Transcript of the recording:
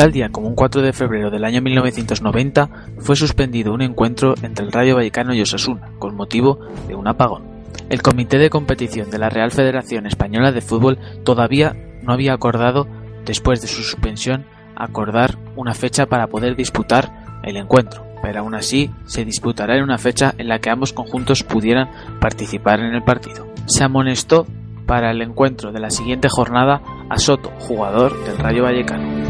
Tal día como un 4 de febrero del año 1990 fue suspendido un encuentro entre el Rayo Vallecano y Osasuna con motivo de un apagón. El Comité de Competición de la Real Federación Española de Fútbol todavía no había acordado, después de su suspensión, acordar una fecha para poder disputar el encuentro, pero aún así se disputará en una fecha en la que ambos conjuntos pudieran participar en el partido. Se amonestó para el encuentro de la siguiente jornada a Soto, jugador del Rayo Vallecano.